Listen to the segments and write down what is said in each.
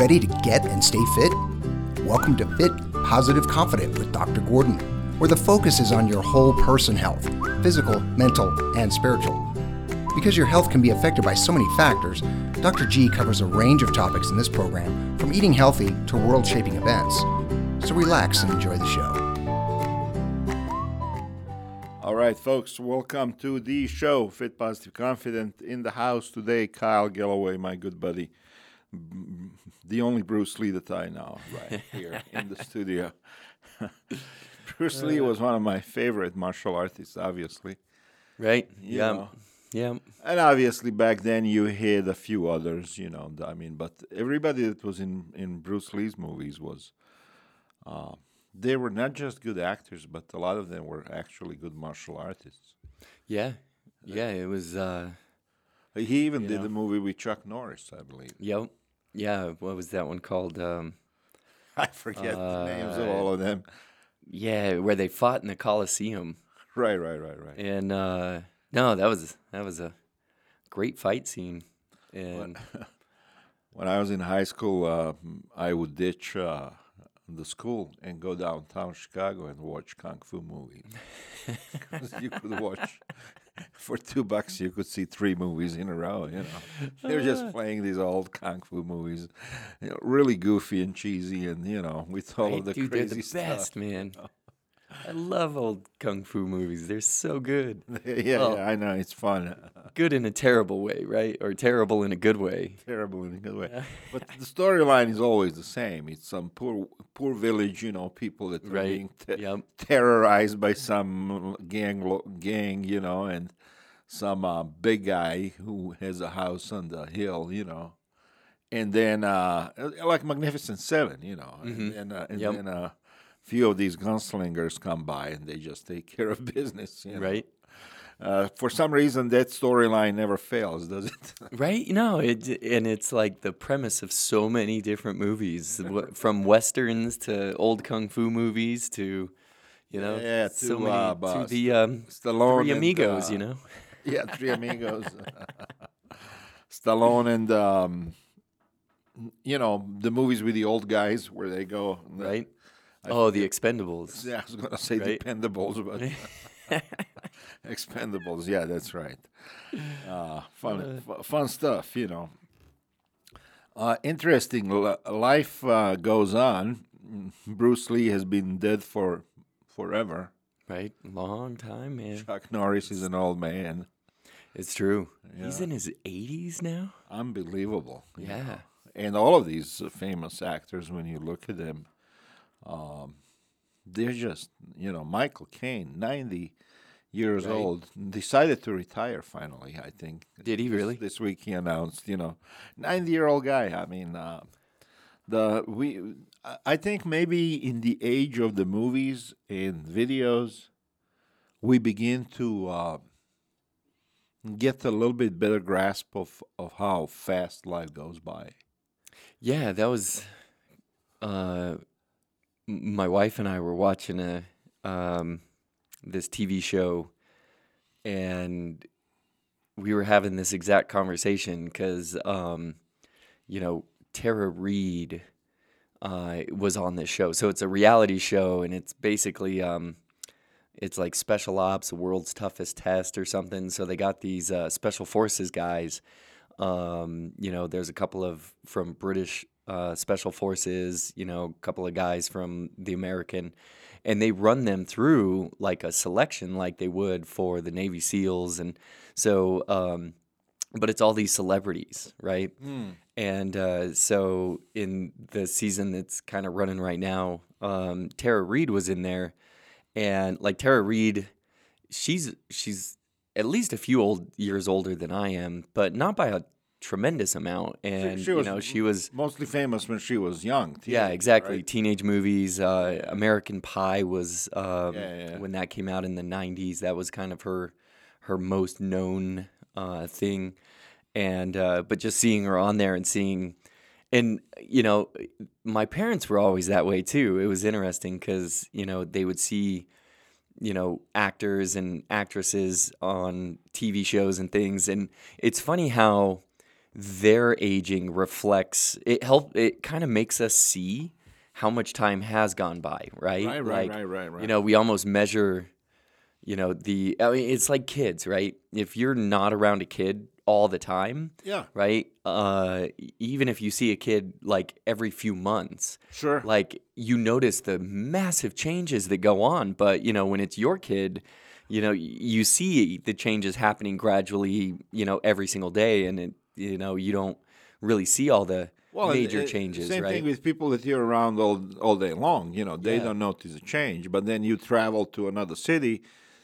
ready to get and stay fit? Welcome to Fit, Positive, Confident with Dr. Gordon, where the focus is on your whole person health physical, mental, and spiritual. Because your health can be affected by so many factors, Dr. G covers a range of topics in this program, from eating healthy to world shaping events. So relax and enjoy the show. All right, folks, welcome to the show, Fit Positive Confident. In the house today, Kyle Galloway, my good buddy, the only Bruce Lee that I know, right here in the studio. Bruce Lee was one of my favorite martial artists, obviously. Right? You yeah. know. Yeah. And obviously, back then you had a few others, you know. I mean, but everybody that was in, in Bruce Lee's movies was, uh, they were not just good actors, but a lot of them were actually good martial artists. Yeah. Yeah. It was, uh, He even did know. the movie with Chuck Norris, I believe. yep. Yeah. What was that one called? Um, I forget the names of Uh, all of them. yeah, where they fought in the Coliseum. Right, right, right, right. And, uh, no, that was, that was a great fight scene. And, When I was in high school, uh, I would ditch uh, the school and go downtown Chicago and watch kung fu movies. you could watch for two bucks. You could see three movies in a row. You know, they're just ah. playing these old kung fu movies, you know, really goofy and cheesy, and you know, with all Right, of the dude, they're crazy the best, stuff. man. I love old kung fu movies. They're so good. yeah, Well- yeah, I know it's fun. Good in a terrible way, right? Or terrible in a good way. terrible in a good way. But the storyline is always the same. It's some poor poor village, you know, people that are Right. being te- Yep. terrorized by some gang lo- gang, you know, and some uh, big guy who has a house on the hill, you know. And then uh, like Magnificent Seven, you know, and then, uh, and Yep. then a few of these gunslingers come by and they just take care of business, you know. Right? Uh, for some reason, that storyline never fails, does it? Right? No, it and it's like the premise of so many different movies, from westerns to old kung fu movies to, you know, Yeah, so to, many uh, to the um, Stallone three and, amigos, uh, you know. Yeah, Three Amigos. Stallone and um, you know the movies with the old guys where they go. Right? Oh, the Expendables. Yeah, I was gonna say Right? Dependables, but Expendables. Yeah, that's right. Uh, fun, fu- fun stuff. You know. Uh, interesting. Li- Life uh, goes on. Bruce Lee has been dead for forever. Right? Long time, man. Chuck Norris is an old man. It's true. He's in his 80s now. Unbelievable. you Yeah. know. And all of these uh, famous actors, when you look at them, um, they're just, you know, Michael Caine, 90 years Right. old, decided to retire finally, I think. Did he really? This week he announced, you know, 90 year old guy. I mean, uh, the we I- think maybe in the age of the movies and videos, we begin to uh, get a little bit better grasp of, of how fast life goes by. Yeah, that was. Uh, my wife and I were watching a um, this TV show, and we were having this exact conversation because, um, you know, Tara Reid uh, was on this show. So it's a reality show, and it's basically um, it's like special ops, the world's toughest test or something. So they got these uh, special forces guys. Um, you know, there's a couple of from British uh, special forces. You know, a couple of guys from the American, and they run them through like a selection, like they would for the Navy SEALs, and so. Um, but it's all these celebrities, right? And uh, so in the season that's kind of running right now, um, Tara Reid was in there, and like Tara Reid, she's she's at least a few old years older than I am, but not by a tremendous amount. And she you was know, she was Mostly famous when she was young. yeah, exactly. right? Teenage movies. Uh, American Pie was um, Yeah, yeah. when that came out in the '90s. That was kind of her her most known uh, thing, and uh, but just seeing her on there and seeing, and you know, my parents were always that way too. It was interesting because you know they would see you know actors and actresses on TV shows and things, and it's funny how their aging reflects it help it kind of makes us see how much time has gone by, right? Right, right, right, right, right. You know, we almost measure, you know, the I mean, it's like kids, right? If you're not around a kid all the time, Yeah. right? Uh, even if you see a kid like every few months, Sure. like you notice the massive changes that go on. But you know, when it's your kid, you know, you see the changes happening gradually, you know, every single day, and it, you know, you don't really see all the and, major uh, changes, Same right? thing with people that you're around all all day long. You know, they Yeah. don't notice a change, but then you travel to another city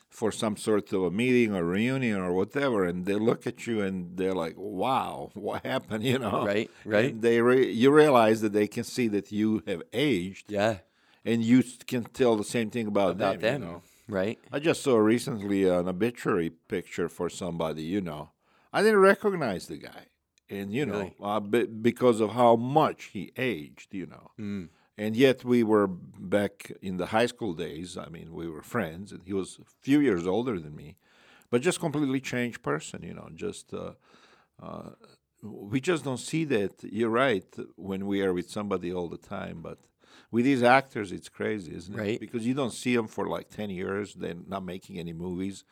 for some sort of a meeting or reunion or whatever, and they look at you and they're like, "Wow, what happened?" You know, Right, right. And they re- you realize that they can see that you have aged, yeah, and you can tell the same thing about, about them, You know? right? I just saw recently an obituary picture for somebody, you know. I didn't recognize the guy. And, you know, Really? uh, be, because of how much he aged, you know. Mm. And yet we were back in the high school days. I mean, we were friends, and he was a few years older than me, but just completely changed person, you know. Just, uh, uh, we just don't see that. You're right when we are with somebody all the time, but with these actors, it's crazy, isn't it? Right. Because you don't see them for like 10 years, they're not making any movies.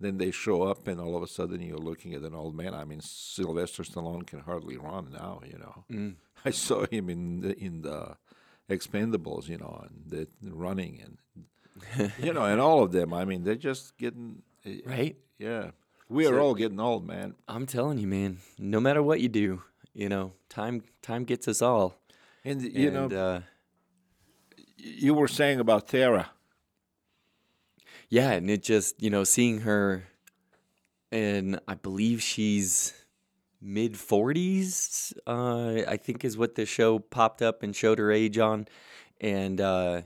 Then they show up, and all of a sudden you're looking at an old man. I mean, Sylvester Stallone can hardly run now, you know. Mm. I saw him in the, in the Expendables, you know, and the running and you know, and all of them. I mean, they're just getting eh, Right? Yeah, we are all getting old, man. I'm telling you, man. No matter what you do, you know, time time gets us all. And you and, know, uh, you were saying about Tara. Yeah, and it just you know seeing her, and I believe she's mid 40s. Uh, I think is what the show popped up and showed her age on, and uh,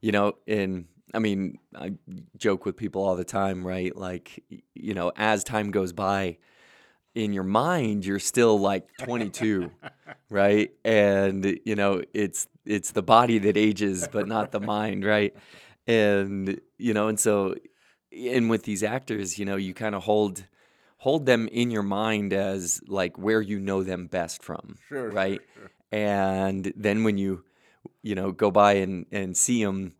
you know, and I mean, I joke with people all the time, right? Like, you know, as time goes by, in your mind, you're still like 22, right? And you know, it's it's the body that ages, but not the mind, right? And you know, and so, and with these actors, you know, you kind of hold hold them in your mind as like where you know them best from, Sure, sure, right? And then when you, you know, go by and and see them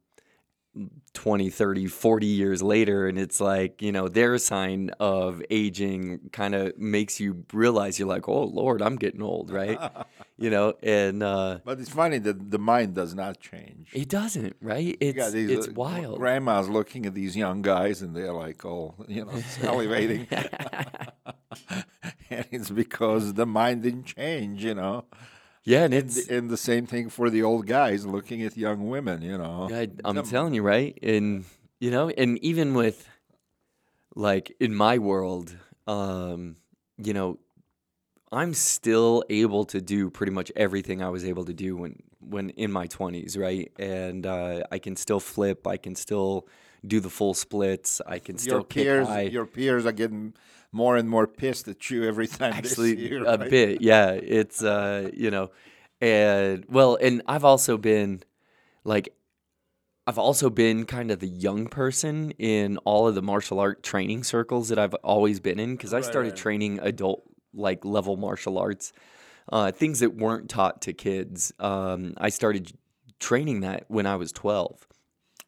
20, 30, 40 years later, and it's like, you know, their sign of aging kind of makes you realize you're like, oh, Lord, I'm getting old, right? you know, and uh, But it's funny that the mind does not change. it doesn't, right? It's, these, it's wild. Grandmas looking at these young guys, and they're like, "Oh, you know, salivating," and it's because the mind didn't change, you know. Yeah, and it's, And the same thing for the old guys looking at young women, you know. I, I'm The- telling you, right? And you know, and even with like in my world, um, you know, I'm still able to do pretty much everything I was able to do when when in my 20s, right? And uh, I can still flip, I can still do the full splits, I can still your kick peers, your peers are getting more and more pissed at you every time actually see a right? bit yeah it's uh you know and well and i've also been like i've also been kind of the young person in all of the martial art training circles that i've always been in because i Right, started right. training adult like level martial arts uh, things that weren't taught to kids um, i started training that when i was 12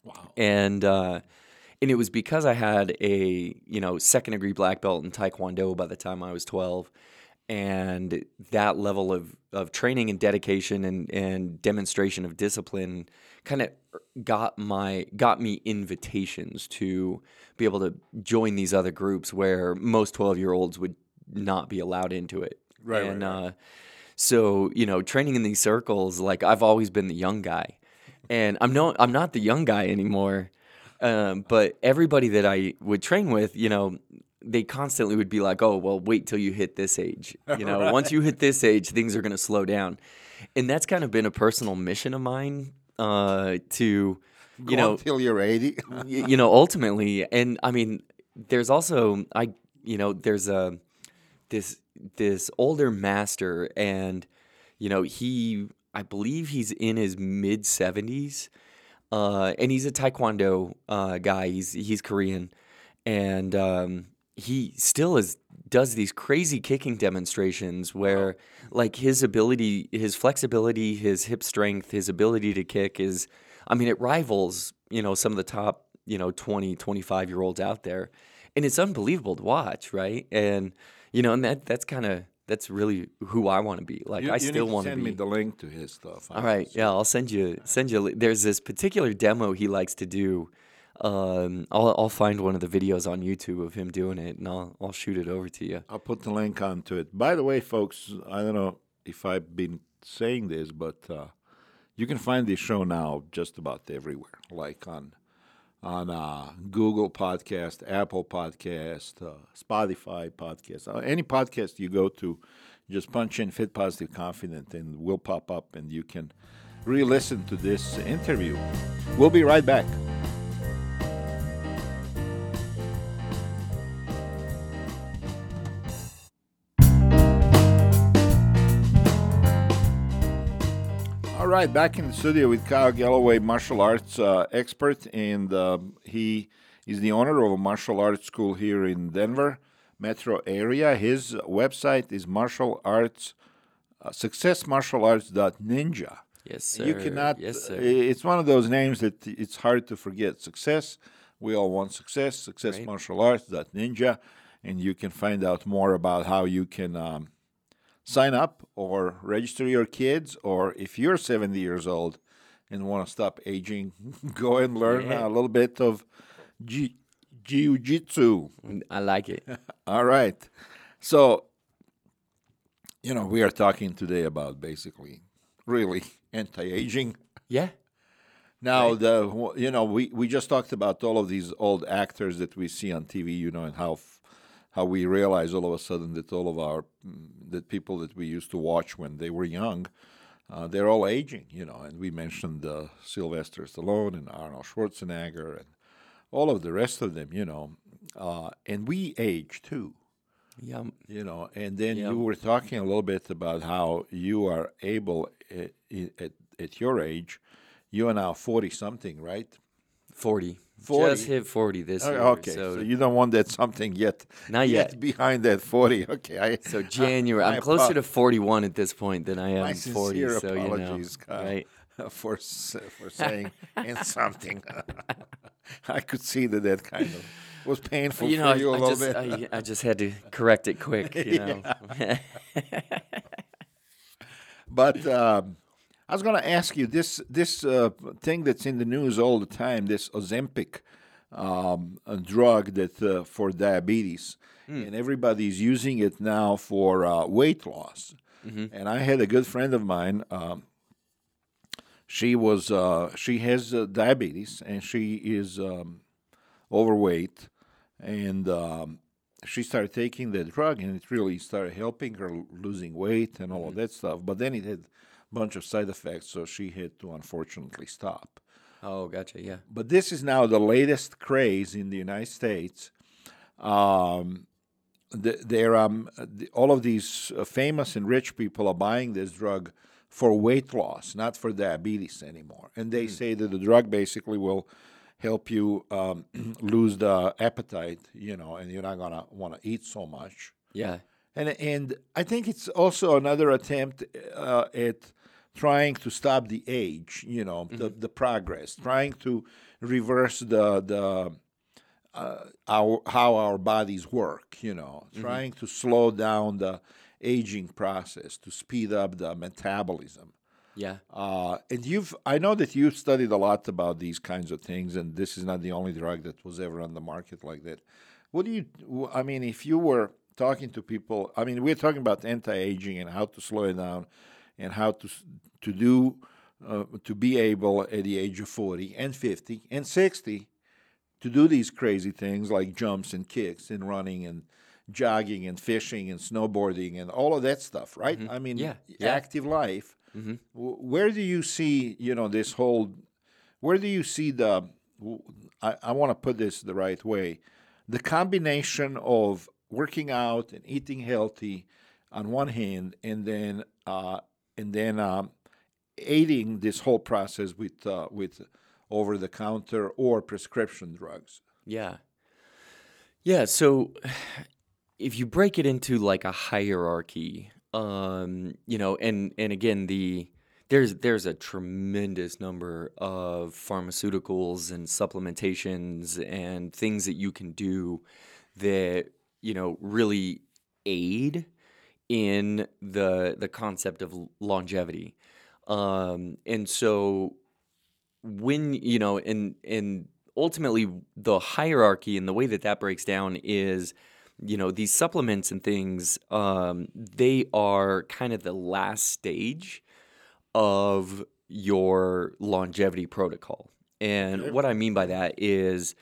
Wow. and uh, and it was because I had a you know second degree black belt in Taekwondo by the time I was twelve, and that level of of training and dedication and and demonstration of discipline kind of got my got me invitations to be able to join these other groups where most twelve year olds would not be allowed into it. Right, right, and right. uh, so you know, training in these circles, like I've always been the young guy, and I'm no, I'm not the young guy anymore. Um, but everybody that I would train with, you know, they constantly would be like, "Oh, well, wait till you hit this age. You know, once you hit this age, things are going to slow down." And that's kind of been a personal mission of mine uh, to, you Go know, until you're 80. y- you know ultimately and i mean there's also i you know there's a this this older master and you know he i believe he's in his mid 70s uh and he's a taekwondo uh guy he's he's korean and um he still is does these crazy kicking demonstrations where like his ability, his flexibility, his hip strength, his ability to kick is I mean it rivals, you know, some of the top, you know, 20, 25 year olds out there. And it's unbelievable to watch, right? And you know, and that that's kind of that's really who I want to be. Like You- I you still want to send be. me the link to his stuff. All right, yeah, I'll send you send you. li- There's this particular demo he likes to do. Um, I'll I'll find one of the videos on YouTube of him doing it, and I'll I'll shoot it over to you. I'll put the link onto it. By the way, folks, I don't know if I've been saying this, but uh, you can find this show now just about everywhere, like on on uh, Google Podcast, Apple Podcast, uh, Spotify Podcast, uh, any podcast you go to. Just punch in "Fit Positive Confident" and we'll pop up, and you can re-listen to this interview. We'll be right back. All right, back in the studio with Kyle Galloway, martial arts uh, expert, and um, he is the owner of a martial arts school here in Denver metro area. His website is martial arts, uh, successmartialarts.ninja. Yes, sir. You cannot. Yes, sir. It's one of those names that it's hard to forget. Success. We all want success. Success Right. Martial Arts Ninja, and you can find out more about how you can um, sign up or register your kids, or if you're 70 years old and want to stop aging, go and learn Yeah. a little bit of ji- jiu-jitsu. Mm, I like it. All right. So, you know, we are talking today about basically really anti-aging. Yeah. Now, the you know, we, we just talked about all of these old actors that we see on TV, you know, and how how we realize all of a sudden that all of our that people that we used to watch when they were young, uh, they're all aging, you know. And we mentioned uh, Sylvester Stallone and Arnold Schwarzenegger and all of the rest of them, you know. Uh, and we age too Yeah. you know and then Yeah. you were talking a little bit about how you are able at, at, at your age you are now 40 something right 40. 40. Just hit 40 this year. okay So, so, you don't want that something yet Not yet. behind that 40 okay I, so January. I I'm closer to 41 at this point than I am my 40. sincere So, you know. apologies Kyle, Right. for for saying and something I could see that that kind of was painful You know, for you a I, I little just, bit I, I just had to correct it quick, you know. But um, I was going to ask you this this uh, thing that's in the news all the time, this Ozempic um, drug that uh, for diabetes, and everybody's using it now for uh, weight loss. And I had a good friend of mine. Um, she was uh, she has uh, diabetes and she is um, overweight, and um, she started taking the drug, and it really started helping her losing weight and all of that stuff. But then it had bunch of side effects, so she had to unfortunately stop. oh, gotcha. Yeah. But this is now the latest craze in the United States. Um, th- there, um, the, all of these uh, famous and rich people are buying this drug for weight loss, not for diabetes anymore. And they say that the drug basically will help you um, lose the appetite, you know, and you're not gonna want to eat so much. Yeah. And and I think it's also another attempt uh, at trying to stop the age, you know, the, the progress, trying to reverse the the uh, our how our bodies work, you know, trying to slow down the aging process, to speed up the metabolism. Yeah. Uh, and you've, I know that you've studied a lot about these kinds of things, and this is not the only drug that was ever on the market like that. What do you, I mean, if you were talking to people, I mean, we're talking about anti-aging and how to slow it down, and how to to do, uh, to be able at the age of forty and fifty and sixty, to do these crazy things like jumps and kicks and running and jogging and fishing and snowboarding and all of that stuff, right? I mean, Yeah, yeah. active life. W- Where do you see, you know, this whole? Where do you see the? I, I want to put this the right way. The combination of working out and eating healthy, on one hand, and then uh, and then um, aiding this whole process with uh, with over the counter or prescription drugs. Yeah. Yeah. So if you break it into like a hierarchy, um, you know, and and again the there's there's a tremendous number of pharmaceuticals and supplementations and things that you can do that you know really aid in the the concept of longevity. Um and so when you know and and ultimately the hierarchy and the way that that breaks down is you know these supplements and things um they are kind of the last stage of your longevity protocol. And what i mean by that is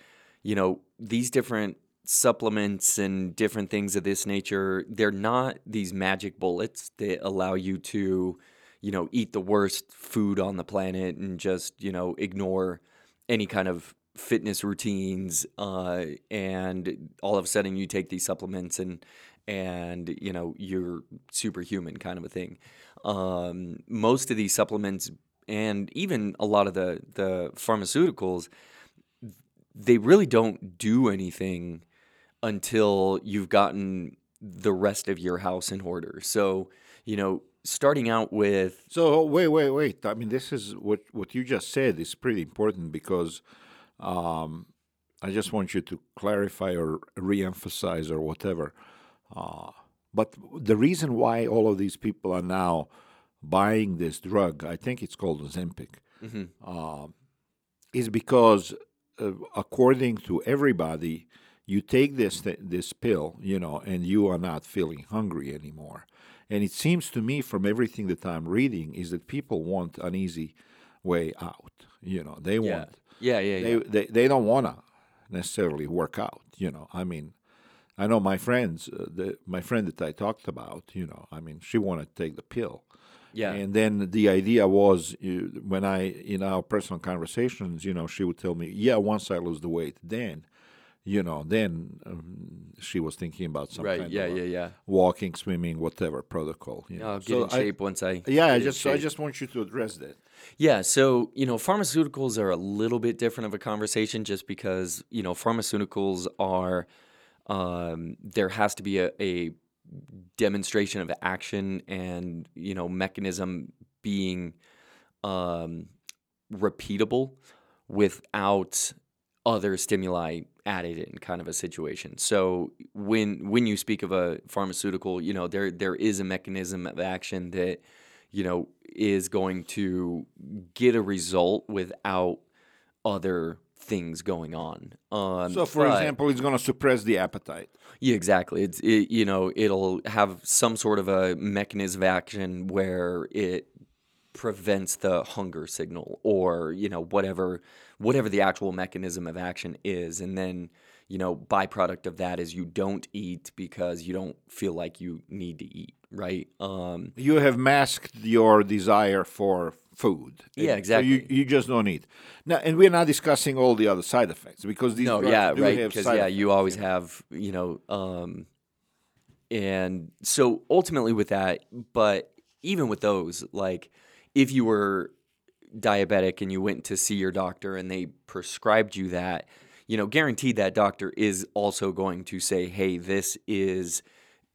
you know these different supplements and different things of this nature they're not these magic bullets that allow you to you know eat the worst food on the planet and just you know ignore any kind of fitness routines uh, and all of a sudden you take these supplements and and you know you're superhuman kind of a thing. Um, most of these supplements and even a lot of the the pharmaceuticals they really don't do anything until you've gotten the rest of your house in order so you know starting out with So wait, wait, wait. I mean, this is what what you just said is pretty important because um, I just want you to clarify or re-emphasize or whatever. Uh, but the reason why all of these people are now buying this drug, I think it's called Ozempic, uh, is because uh, according to everybody, you take this th- this pill, you know, and you are not feeling hungry anymore. And it seems to me, from everything that I'm reading, is that people want an easy way out. You know, they yeah want yeah yeah, yeah. they they, they don't want to necessarily work out. You know, I mean, I know my friends, uh, the, my friend that I talked about. You know, I mean, she wanted to take the pill. yeah And then the idea was you, when I, in our personal conversations, you know, she would tell me, yeah, once I lose the weight, then, you know, then um, she was thinking about some right kind yeah of yeah yeah walking, swimming, whatever protocol. You know. i'll get So in I- shape once i yeah, I just, I just want you to address that. Yeah, so you know, pharmaceuticals are a little bit different of a conversation, just because you know, pharmaceuticals are um, there has to be a, a demonstration of action and you know mechanism being um, repeatable without other stimuli added in kind of a situation. So when when you speak of a pharmaceutical, you know there there is a mechanism of action that you know is going to get a result without other things going on. Um, So, for but- example, it's going to suppress the appetite. yeah, exactly. It's it, you know it'll have some sort of a mechanism of action where it prevents the hunger signal or you know whatever whatever the actual mechanism of action is and then you know byproduct of that is you don't eat because you don't feel like you need to eat right um You have masked your desire for food. Yeah, And So you, exactly. you just don't eat. Now, and we're not discussing all the other side effects because these no drugs yeah do right have because yeah effects. you always have you know um and so ultimately with that but even with those like if you were diabetic and you went to see your doctor and they prescribed you that you know guaranteed that doctor is also going to say hey this is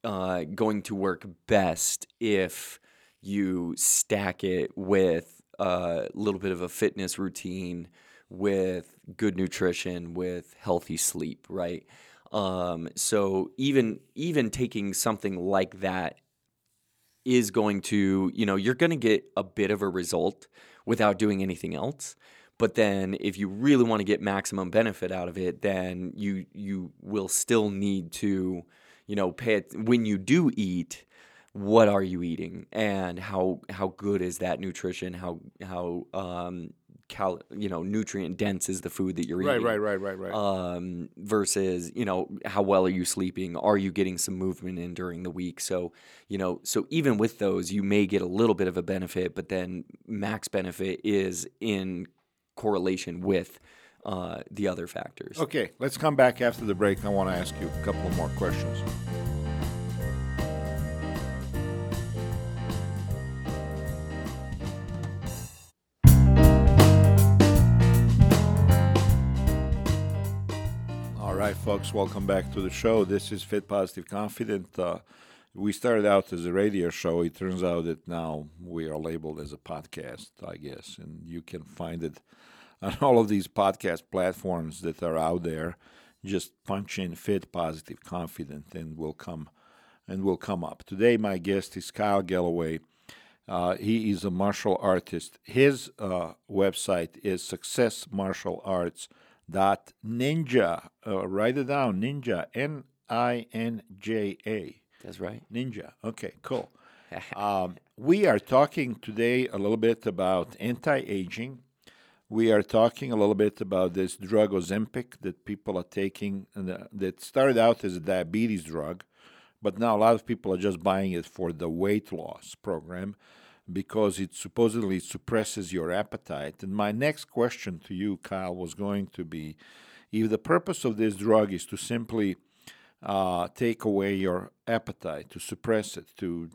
uh, going to work best if you stack it with a little bit of a fitness routine with good nutrition with healthy sleep right? Um, so even even taking something like that is going to, you know, you're going to get a bit of a result without doing anything else. But then if you really want to get maximum benefit out of it, then you you will still need to, you know, pay it when you do eat, what are you eating and how how good is that nutrition? How how um cal you know, nutrient dense is the food that you're Right, eating right, right, right, right. Right. Um, versus you know how well are you sleeping are you getting some movement in during the week so you know so even with those you may get a little bit of a benefit but then max benefit is in correlation with uh, the other factors okay, let's come back after the break. I want to ask you a couple more questions. Folks. Welcome back to the show. This is Fit Positive Confident. Uh, we started out as a radio show. It turns out that now we are labeled as a podcast, I guess, and you can find it on all of these podcast platforms that are out there. Just punch in "Fit Positive Confident" and we'll come and we'll come up. Today, my guest is Kyle Galloway. Uh, he is a martial artist. His uh, website is successmartialarts.ninja. Uh, write it down, ninja, N I N J A. That's right. Ninja. Okay, cool. um, we are talking today a little bit about anti aging. We are talking a little bit about this drug Ozempic that people are taking, that started out as a diabetes drug, but now a lot of people are just buying it for the weight loss program because it supposedly suppresses your appetite. And my next question to you, Kyle, was going to be if the purpose of this drug is to simply uh, take away your appetite, to suppress it, to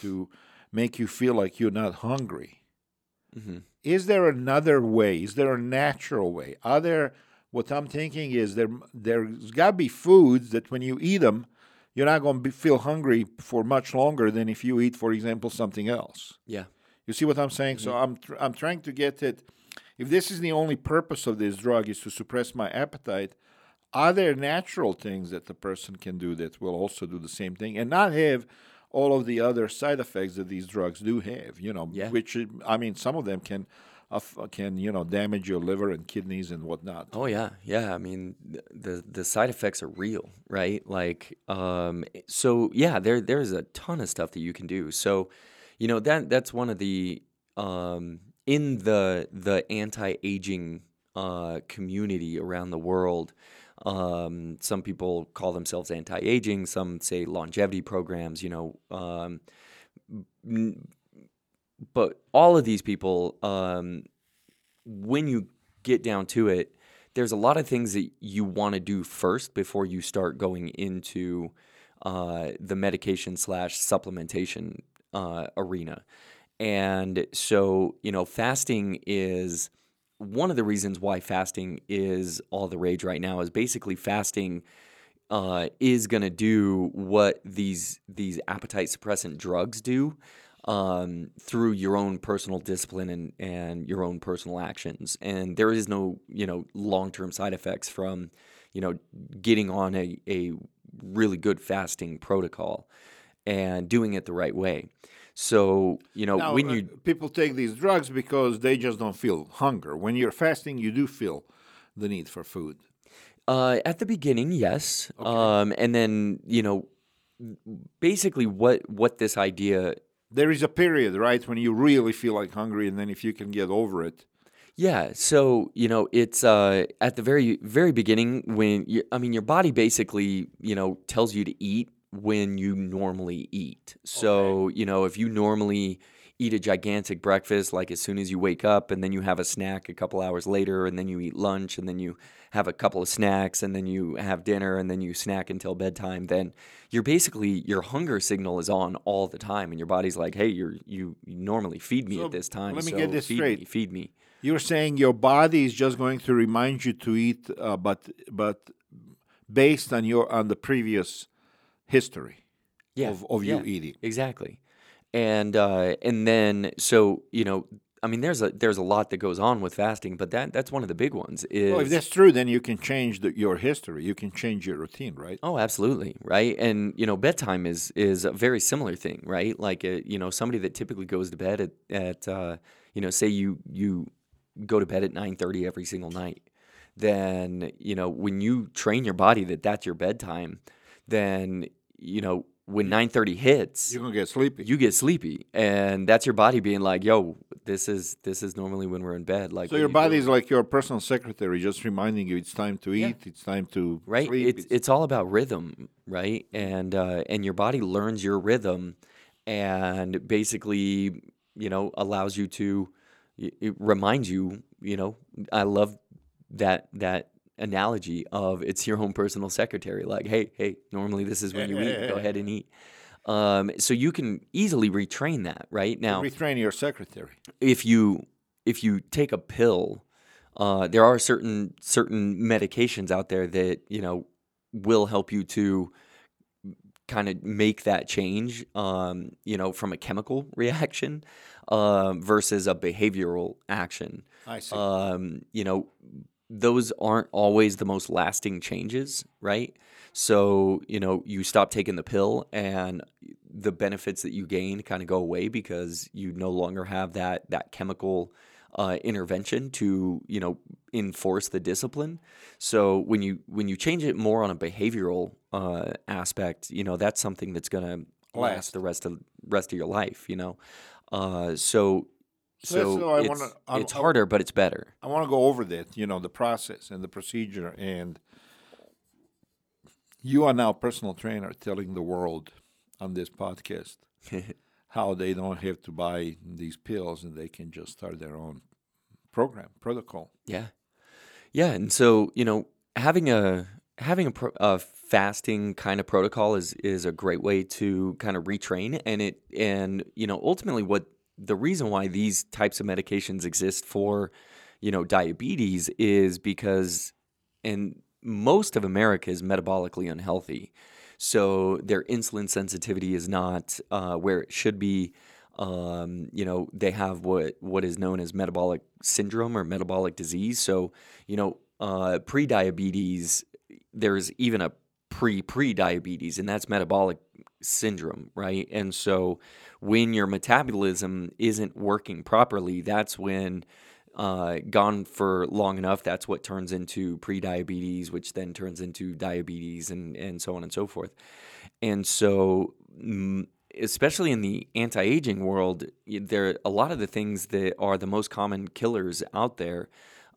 to make you feel like you're not hungry. Mm-hmm. Is there another way? Is there a natural way? Are there? What I'm thinking is there. There's got to be foods that when you eat them, you're not going to feel hungry for much longer than if you eat, for example, something else. Yeah. You see what I'm saying? Mm-hmm. So I'm tr- I'm trying to get it. If this is the only purpose of this drug is to suppress my appetite, are there natural things that the person can do that will also do the same thing and not have all of the other side effects that these drugs do have? You know, yeah. which I mean, some of them can can you know damage your liver and kidneys and whatnot. Oh yeah, yeah. I mean, the the side effects are real, right? Like, um, so yeah, there there's a ton of stuff that you can do. So, you know that that's one of the um, in the the anti aging uh, community around the world. Um, some people call themselves anti aging. Some say longevity programs. You know. Um, but all of these people, um, when you get down to it, there's a lot of things that you want to do first before you start going into uh, the medication slash supplementation uh, arena. And so, you know, fasting is one of the reasons why fasting is all the rage right now is basically fasting uh, is going to do what these these appetite suppressant drugs do um, through your own personal discipline and, and your own personal actions. And there is no, you know, long term side effects from, you know, getting on a, a really good fasting protocol and doing it the right way. So, you know, now, when uh, you people take these drugs because they just don't feel hunger. When you're fasting, you do feel the need for food. Uh, at the beginning, yes. Okay. Um, and then, you know, basically what what this idea there is a period, right, when you really feel like hungry, and then if you can get over it. Yeah, so you know it's uh, at the very very beginning when you, I mean your body basically you know tells you to eat when you normally eat. So okay. you know if you normally eat a gigantic breakfast like as soon as you wake up and then you have a snack a couple hours later and then you eat lunch and then you have a couple of snacks and then you have dinner and then you snack until bedtime then you're basically your hunger signal is on all the time and your body's like hey you're you, you normally feed me so at this time let me so get this feed straight. me, feed me. You're saying your body is just going to remind you to eat uh, but but based on your on the previous history yeah, of, of yeah, you eating. exactly and uh, and then so you know I mean there's a there's a lot that goes on with fasting, but that that's one of the big ones. Is well, if that's true, then you can change the, your history. You can change your routine, right? Oh, absolutely, right. And you know, bedtime is is a very similar thing, right? Like a, uh, you know, somebody that typically goes to bed at at uh, you know, say you you go to bed at nine thirty every single night, then you know when you train your body that that's your bedtime, then you know when 9:30 hits, you're gonna get sleepy. You get sleepy, and that's your body being like, "Yo, this is this is normally when we're in bed." Like, so your body is like your personal secretary, just reminding you it's time to eat, yeah. it's time to right. Sleep. It's it's all about rhythm, right? And uh, and your body learns your rhythm, and basically, you know, allows you to. It reminds you, you know, I love that that analogy of it's your own personal secretary. Like, hey, hey, normally this is when you eat. Go ahead and eat. Um, so you can easily retrain that right now. Retrain your secretary. If you if you take a pill, uh, there are certain certain medications out there that you know will help you to kind of make that change, um, you know, from a chemical reaction um, versus a behavioral action. I see. Um, you know, those aren't always the most lasting changes, right? So, you know, you stop taking the pill and the benefits that you gain kind of go away because you no longer have that that chemical uh, intervention to, you know, enforce the discipline. So when you when you change it more on a behavioral uh, aspect, you know, that's something that's going to last the rest of rest of your life, you know. Uh, so So so I it's, wanna- it's harder, but it's better. I want to go over that, you know, the process and the procedure. And you are now personal trainer telling the world on this podcast how they don't have to buy these pills and they can just start their own program protocol. Yeah, yeah, and so you know, having a having a, pro, a fasting kind of protocol is is a great way to kind of retrain, and it and you know ultimately what the reason why these types of medications exist for you know diabetes is because and most of America is metabolically unhealthy. So their insulin sensitivity is not uh, where it should be. Um, you know, they have what what is known as metabolic syndrome or metabolic disease. So, you know, uh, pre-diabetes, there's even a pre-pre-diabetes, and that's metabolic syndrome, right? And so, when your metabolism isn't working properly, that's when uh, gone for long enough, that's what turns into pre-diabetes, which then turns into diabetes, and and so on and so forth. And so, mm, especially in the anti-aging world, y- there a lot of the things that are the most common killers out there,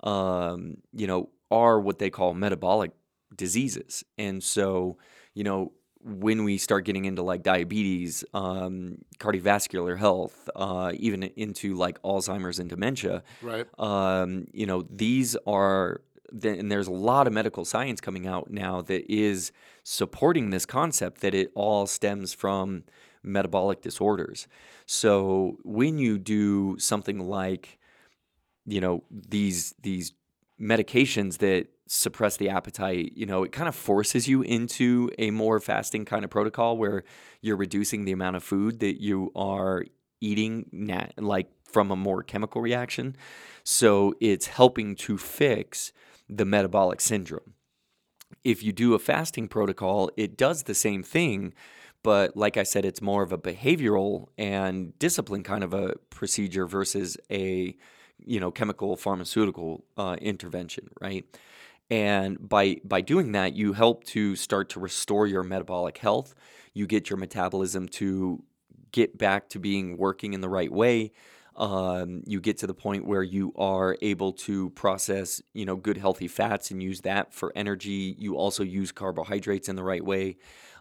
um, you know, are what they call metabolic diseases. And so, you know, when we start getting into like diabetes, um, cardiovascular health, uh, even into like Alzheimer's and dementia, Right. um, you know, these are, and there's a lot of medical science coming out now that is supporting this concept that it all stems from metabolic disorders. So when you do something like, you know, these these medications that suppress the appetite, you know, it kind of forces you into a more fasting kind of protocol where you're reducing the amount of food that you are eating nat- like from a more chemical reaction. So it's helping to fix the metabolic syndrome. If you do a fasting protocol, it does the same thing, but like I said, it's more of a behavioral and discipline kind of a procedure versus a you know chemical pharmaceutical uh, intervention, right? And by by doing that, you help to start to restore your metabolic health. You get your metabolism to get back to being working in the right way. Um, you get to the point where you are able to process, you know, good healthy fats and use that for energy. You also use carbohydrates in the right way.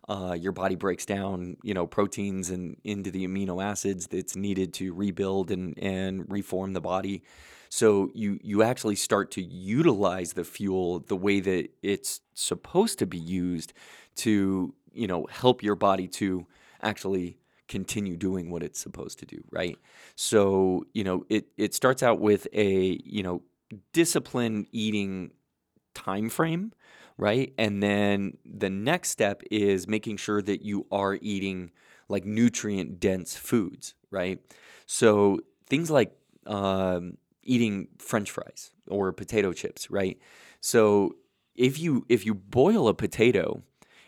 Uh, your body breaks down, you know, proteins and into the amino acids that's needed to rebuild and, and reform the body. So you you actually start to utilize the fuel the way that it's supposed to be used to you know help your body to actually continue doing what it's supposed to do, right? So you know it it starts out with a you know disciplined eating time frame, right? And then the next step is making sure that you are eating like nutrient dense foods, right? So things like um, eating French fries or potato chips, right? So if you if you boil a potato,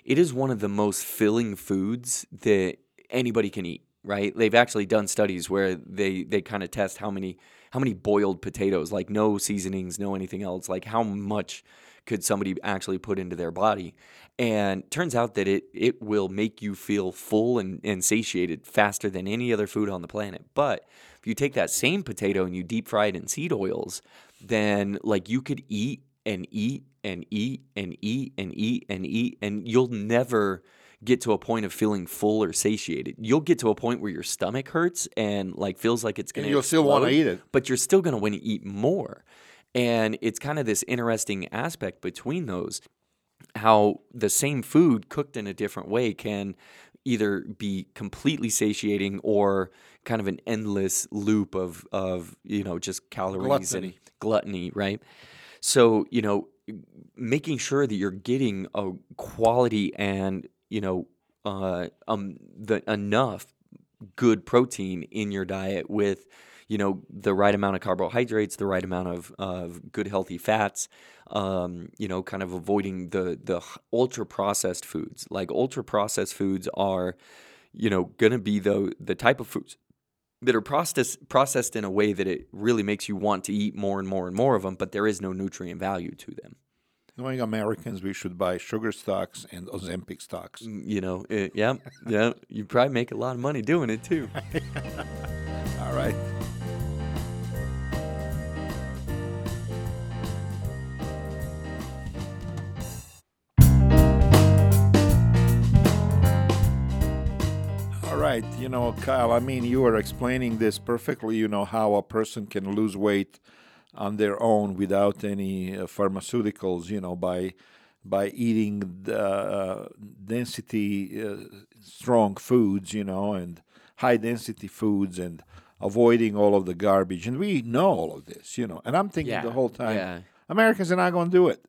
it is one of the most filling foods that anybody can eat, right? They've actually done studies where they they kind of test how many how many boiled potatoes, like no seasonings, no anything else, like how much could somebody actually put into their body? And turns out that it it will make you feel full and, and satiated faster than any other food on the planet. But if you take that same potato and you deep fry it in seed oils, then like you could eat and eat and eat and eat and eat and eat and you'll never get to a point of feeling full or satiated. You'll get to a point where your stomach hurts and like feels like it's going And to you'll still wanna eat it. but you're still going to want to eat more. And it's kind of this interesting aspect between those how the same food cooked in a different way can either be completely satiating or kind of an endless loop of of you know just calories Gluttony. and gluttony right so you know making sure that you're getting a quality and you know uh, um the enough good protein in your diet with you know the right amount of carbohydrates the right amount of, of good healthy fats um, you know kind of avoiding the the ultra processed foods. Like ultra processed foods are you know going to be the the type of foods that are processed processed in a way that it really makes you want to eat more and more and more of them but there is no nutrient value to them Knowing Americans, we should buy sugar stocks and Ozempic stocks. Mm, you know it, yeah yeah you probably make a lot of money doing it too All right. All right, you know, Kyle, I mean, you were explaining this perfectly, you know, how a person can lose weight on their own without any uh, pharmaceuticals, you know, by by eating the, uh, density uh, strong foods, you know, and high density foods and avoiding all of the garbage. And we know all of this, you know. And I'm thinking Yeah, the whole time, yeah. Americans are not going to do it.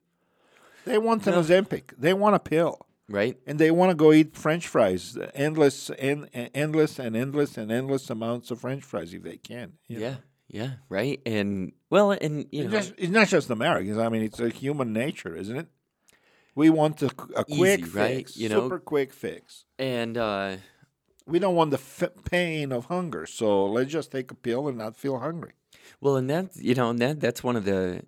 They want an No. Ozempic. They want a pill. right And they want to go eat French fries, endless, en- endless, and endless, and endless amounts of French fries if they can. you know. Yeah right and well and you It's, know just, it's not just Americans. I mean, it's a human nature, isn't it? We want a, a quick Easy, right? fix, You know? super quick fix. and uh We don't want the f- pain of hunger, so let's just take a pill and not feel hungry. Well, and that you know, and that that's one of the,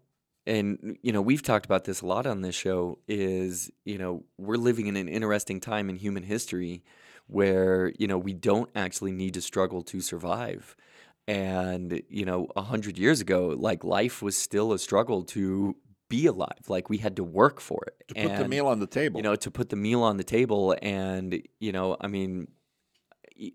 and you know, we've talked about this a lot on this show. Is you know, we're living in an interesting time in human history where you know we don't actually need to struggle to survive, and you know, a hundred years ago, like life was still a struggle to be alive. Like we had to work for it To put the meal on the table. you know, to put the meal on the table. And, you know, I mean,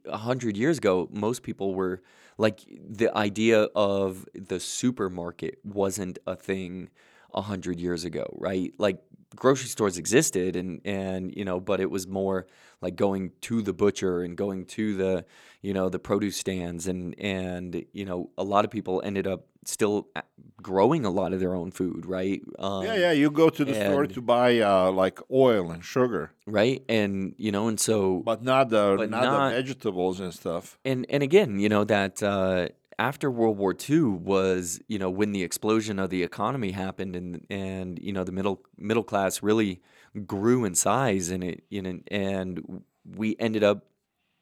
a hundred years ago, most people were like the idea of the supermarket wasn't a thing a hundred years ago, right? Like grocery stores existed and, and, you know, but it was more like going to the butcher and going to the, you know, the produce stands and, and, you know, a lot of people ended up still growing a lot of their own food, right? Um, yeah, yeah. You go to the store to buy uh, like oil and sugar, Right. And, you know, and so, but not the But not, not- the vegetables and stuff. and and again, you know that uh, after World War II was you know when the explosion of the economy happened and and you know the middle middle class really grew in size and it you know and we ended up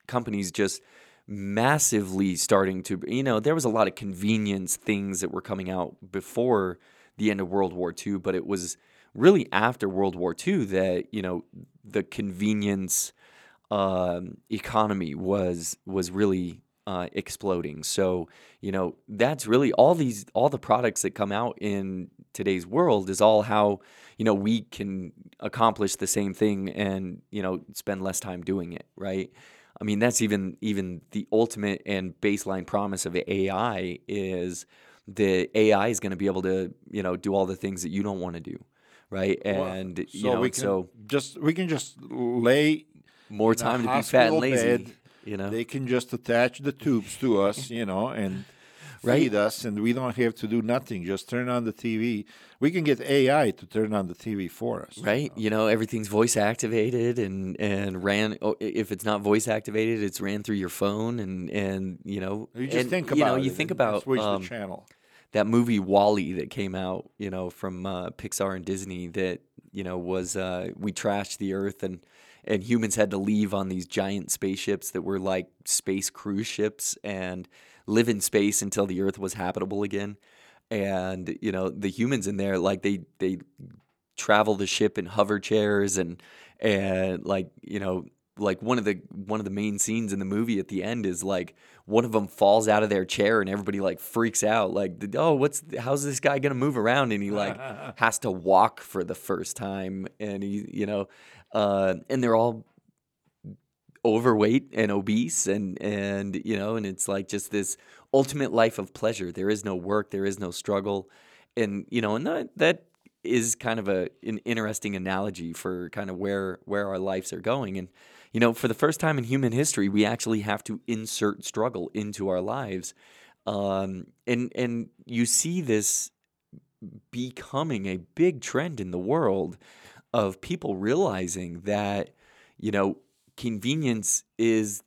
companies just massively starting to you know there was a lot of convenience things that were coming out before the end of World War II but it was really after World War II that you know the convenience um, economy was was really uh, exploding. So you know that's really all these all the products that come out in today's world is all how you know we can accomplish the same thing and you know spend less time doing it. Right. I mean that's even even the ultimate and baseline promise of AI is the AI is going to be able to you know do all the things that you don't want to do. Right. Well, And so you know we can so just we can just lay. more time to be fat and lazy. bed, you know. They can just attach the tubes to us, you know, and Right. feed us, and we don't have to do nothing. Just turn on the TV. We can get AI to turn on the TV for us. right you know everything's voice activated and and ran oh, if it's not voice activated it's ran through your phone and and you know You just and, think you about know it you think about switch um, the channel. that movie WALL-E that came out, you know, from uh, Pixar and Disney that you know was uh, we trashed the Earth and and humans had to leave on these giant spaceships that were like space cruise ships and live in space until the Earth was habitable again. And you know the humans in there like they they travel the ship in hover chairs and and like you know like one of the one of the main scenes in the movie at the end is like one of them falls out of their chair and everybody like freaks out like oh what's how's this guy gonna move around and he like has to walk for the first time and he you know uh, and they're all overweight and obese and and you know and it's like just this ultimate life of pleasure. There is no work there is no struggle. And you know and that that is kind of a an interesting analogy for kind of where where our lives are going. And you know for the first time in human history we actually have to insert struggle into our lives. Um and and you see this becoming a big trend in the world of people realizing that you know convenience is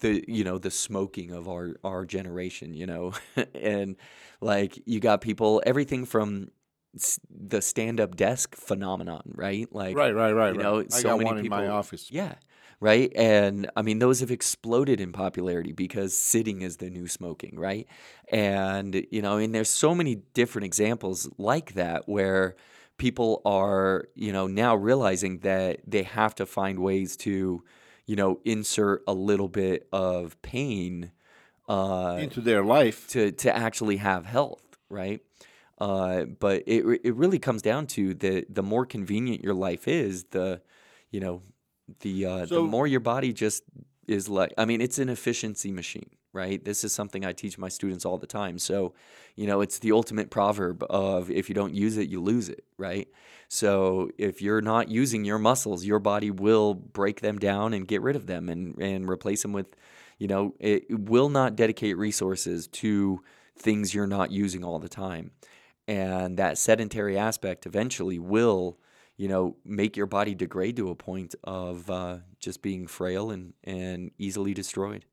the you know the smoking of our our generation you know and like you got people everything from s- the stand-up desk phenomenon right like Right, right, right. you right. know, I so many one in my people- office. yeah. Right. And I mean, those have exploded in popularity because sitting is the new smoking. Right. And, you know, and there's so many different examples like that where people are, you know, now realizing that they have to find ways to, you know, insert a little bit of pain uh, into their life. to to actually have health, right? Uh, but it it really comes down to the the more convenient your life is, the you know the uh, the more your body just is like. I mean, it's an efficiency machine, right? This is something I teach my students all the time. So, you know, it's the ultimate proverb of if you don't use it, you lose it, right? So if you're not using your muscles, your body will break them down and get rid of them and and replace them with you know, it will not dedicate resources to things you're not using all the time. And that sedentary aspect eventually will, you know, make your body degrade to a point of uh, just being frail and, and easily destroyed.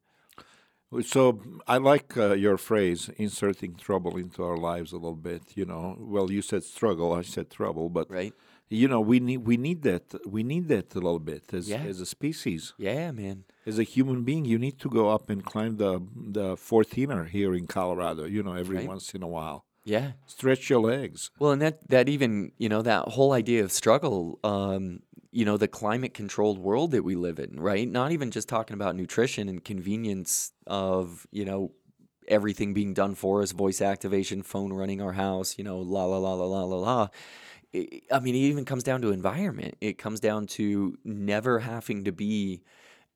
So I like uh, your phrase, inserting trouble into our lives a little bit. You know, well, you said struggle, I said trouble, but Right? you know, we need we need that we need that a little bit as Yeah. as a species, Yeah, man. as a human being. You need to go up and climb the the fourteener here in Colorado. You know, every Right. once in a while, Yeah. stretch your legs. Well, and that that even you know that whole idea of struggle, um, you know, the climate controlled world that we live in, right? Not even just talking about nutrition and convenience of you know everything being done for us, voice activation, phone running our house, you know, la la la la la la la. I I mean, it even comes down to environment. It comes down to never having to be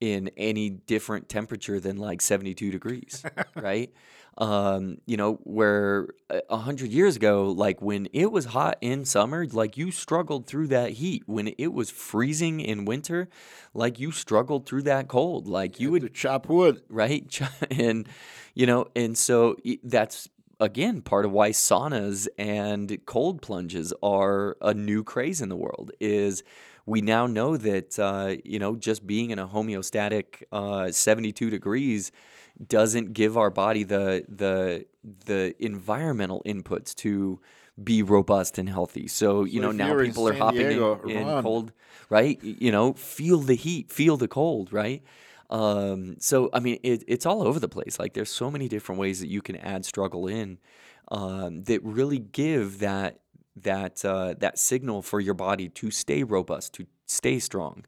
in any different temperature than like 72 degrees, right? Um, you know, where a a hundred years ago, like when it was hot in summer, like you struggled through that heat. When it was freezing in winter, like you struggled through that cold. Like you would to chop wood. right? And you know, and so that's again part of why saunas and cold plunges are a new craze in the world. Is we now know that uh, you know just being in a homeostatic uh, 72 degrees doesn't give our body the the the environmental inputs to be robust and healthy. So you So know now people are hopping Diego, in, in cold, right? You know, feel the heat, feel the cold, right? Um, so I mean, it, it's all over the place. Like there's so many different ways that you can add struggle in um, that really give that that uh, that signal for your body to stay robust, to stay strong.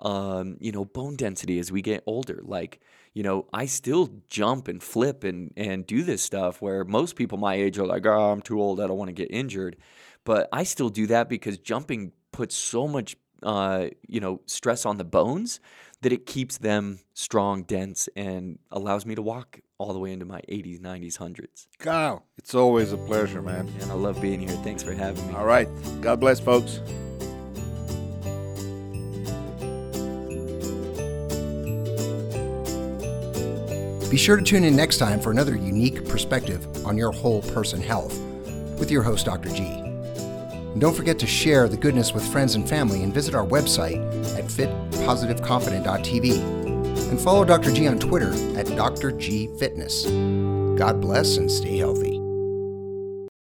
Um, you know, bone density as we get older. Like you know, I still jump and flip and and do this stuff where most people my age are like, oh, I'm too old. I don't want to get injured. But I still do that because jumping puts so much uh, you know stress on the bones that it keeps them strong, dense, and allows me to walk all the way into my 80s, 90s, 100s. Kyle, it's always a pleasure, man. And I love being here. Thanks for having me. All right. God bless, folks. Be sure to tune in next time for another unique perspective on your whole person health with your host, Dr. G. And don't forget to share the goodness with friends and family and visit our website at fitpositiveconfident.tv and follow Dr. G on Twitter at Dr. G Fitness. God bless and stay healthy.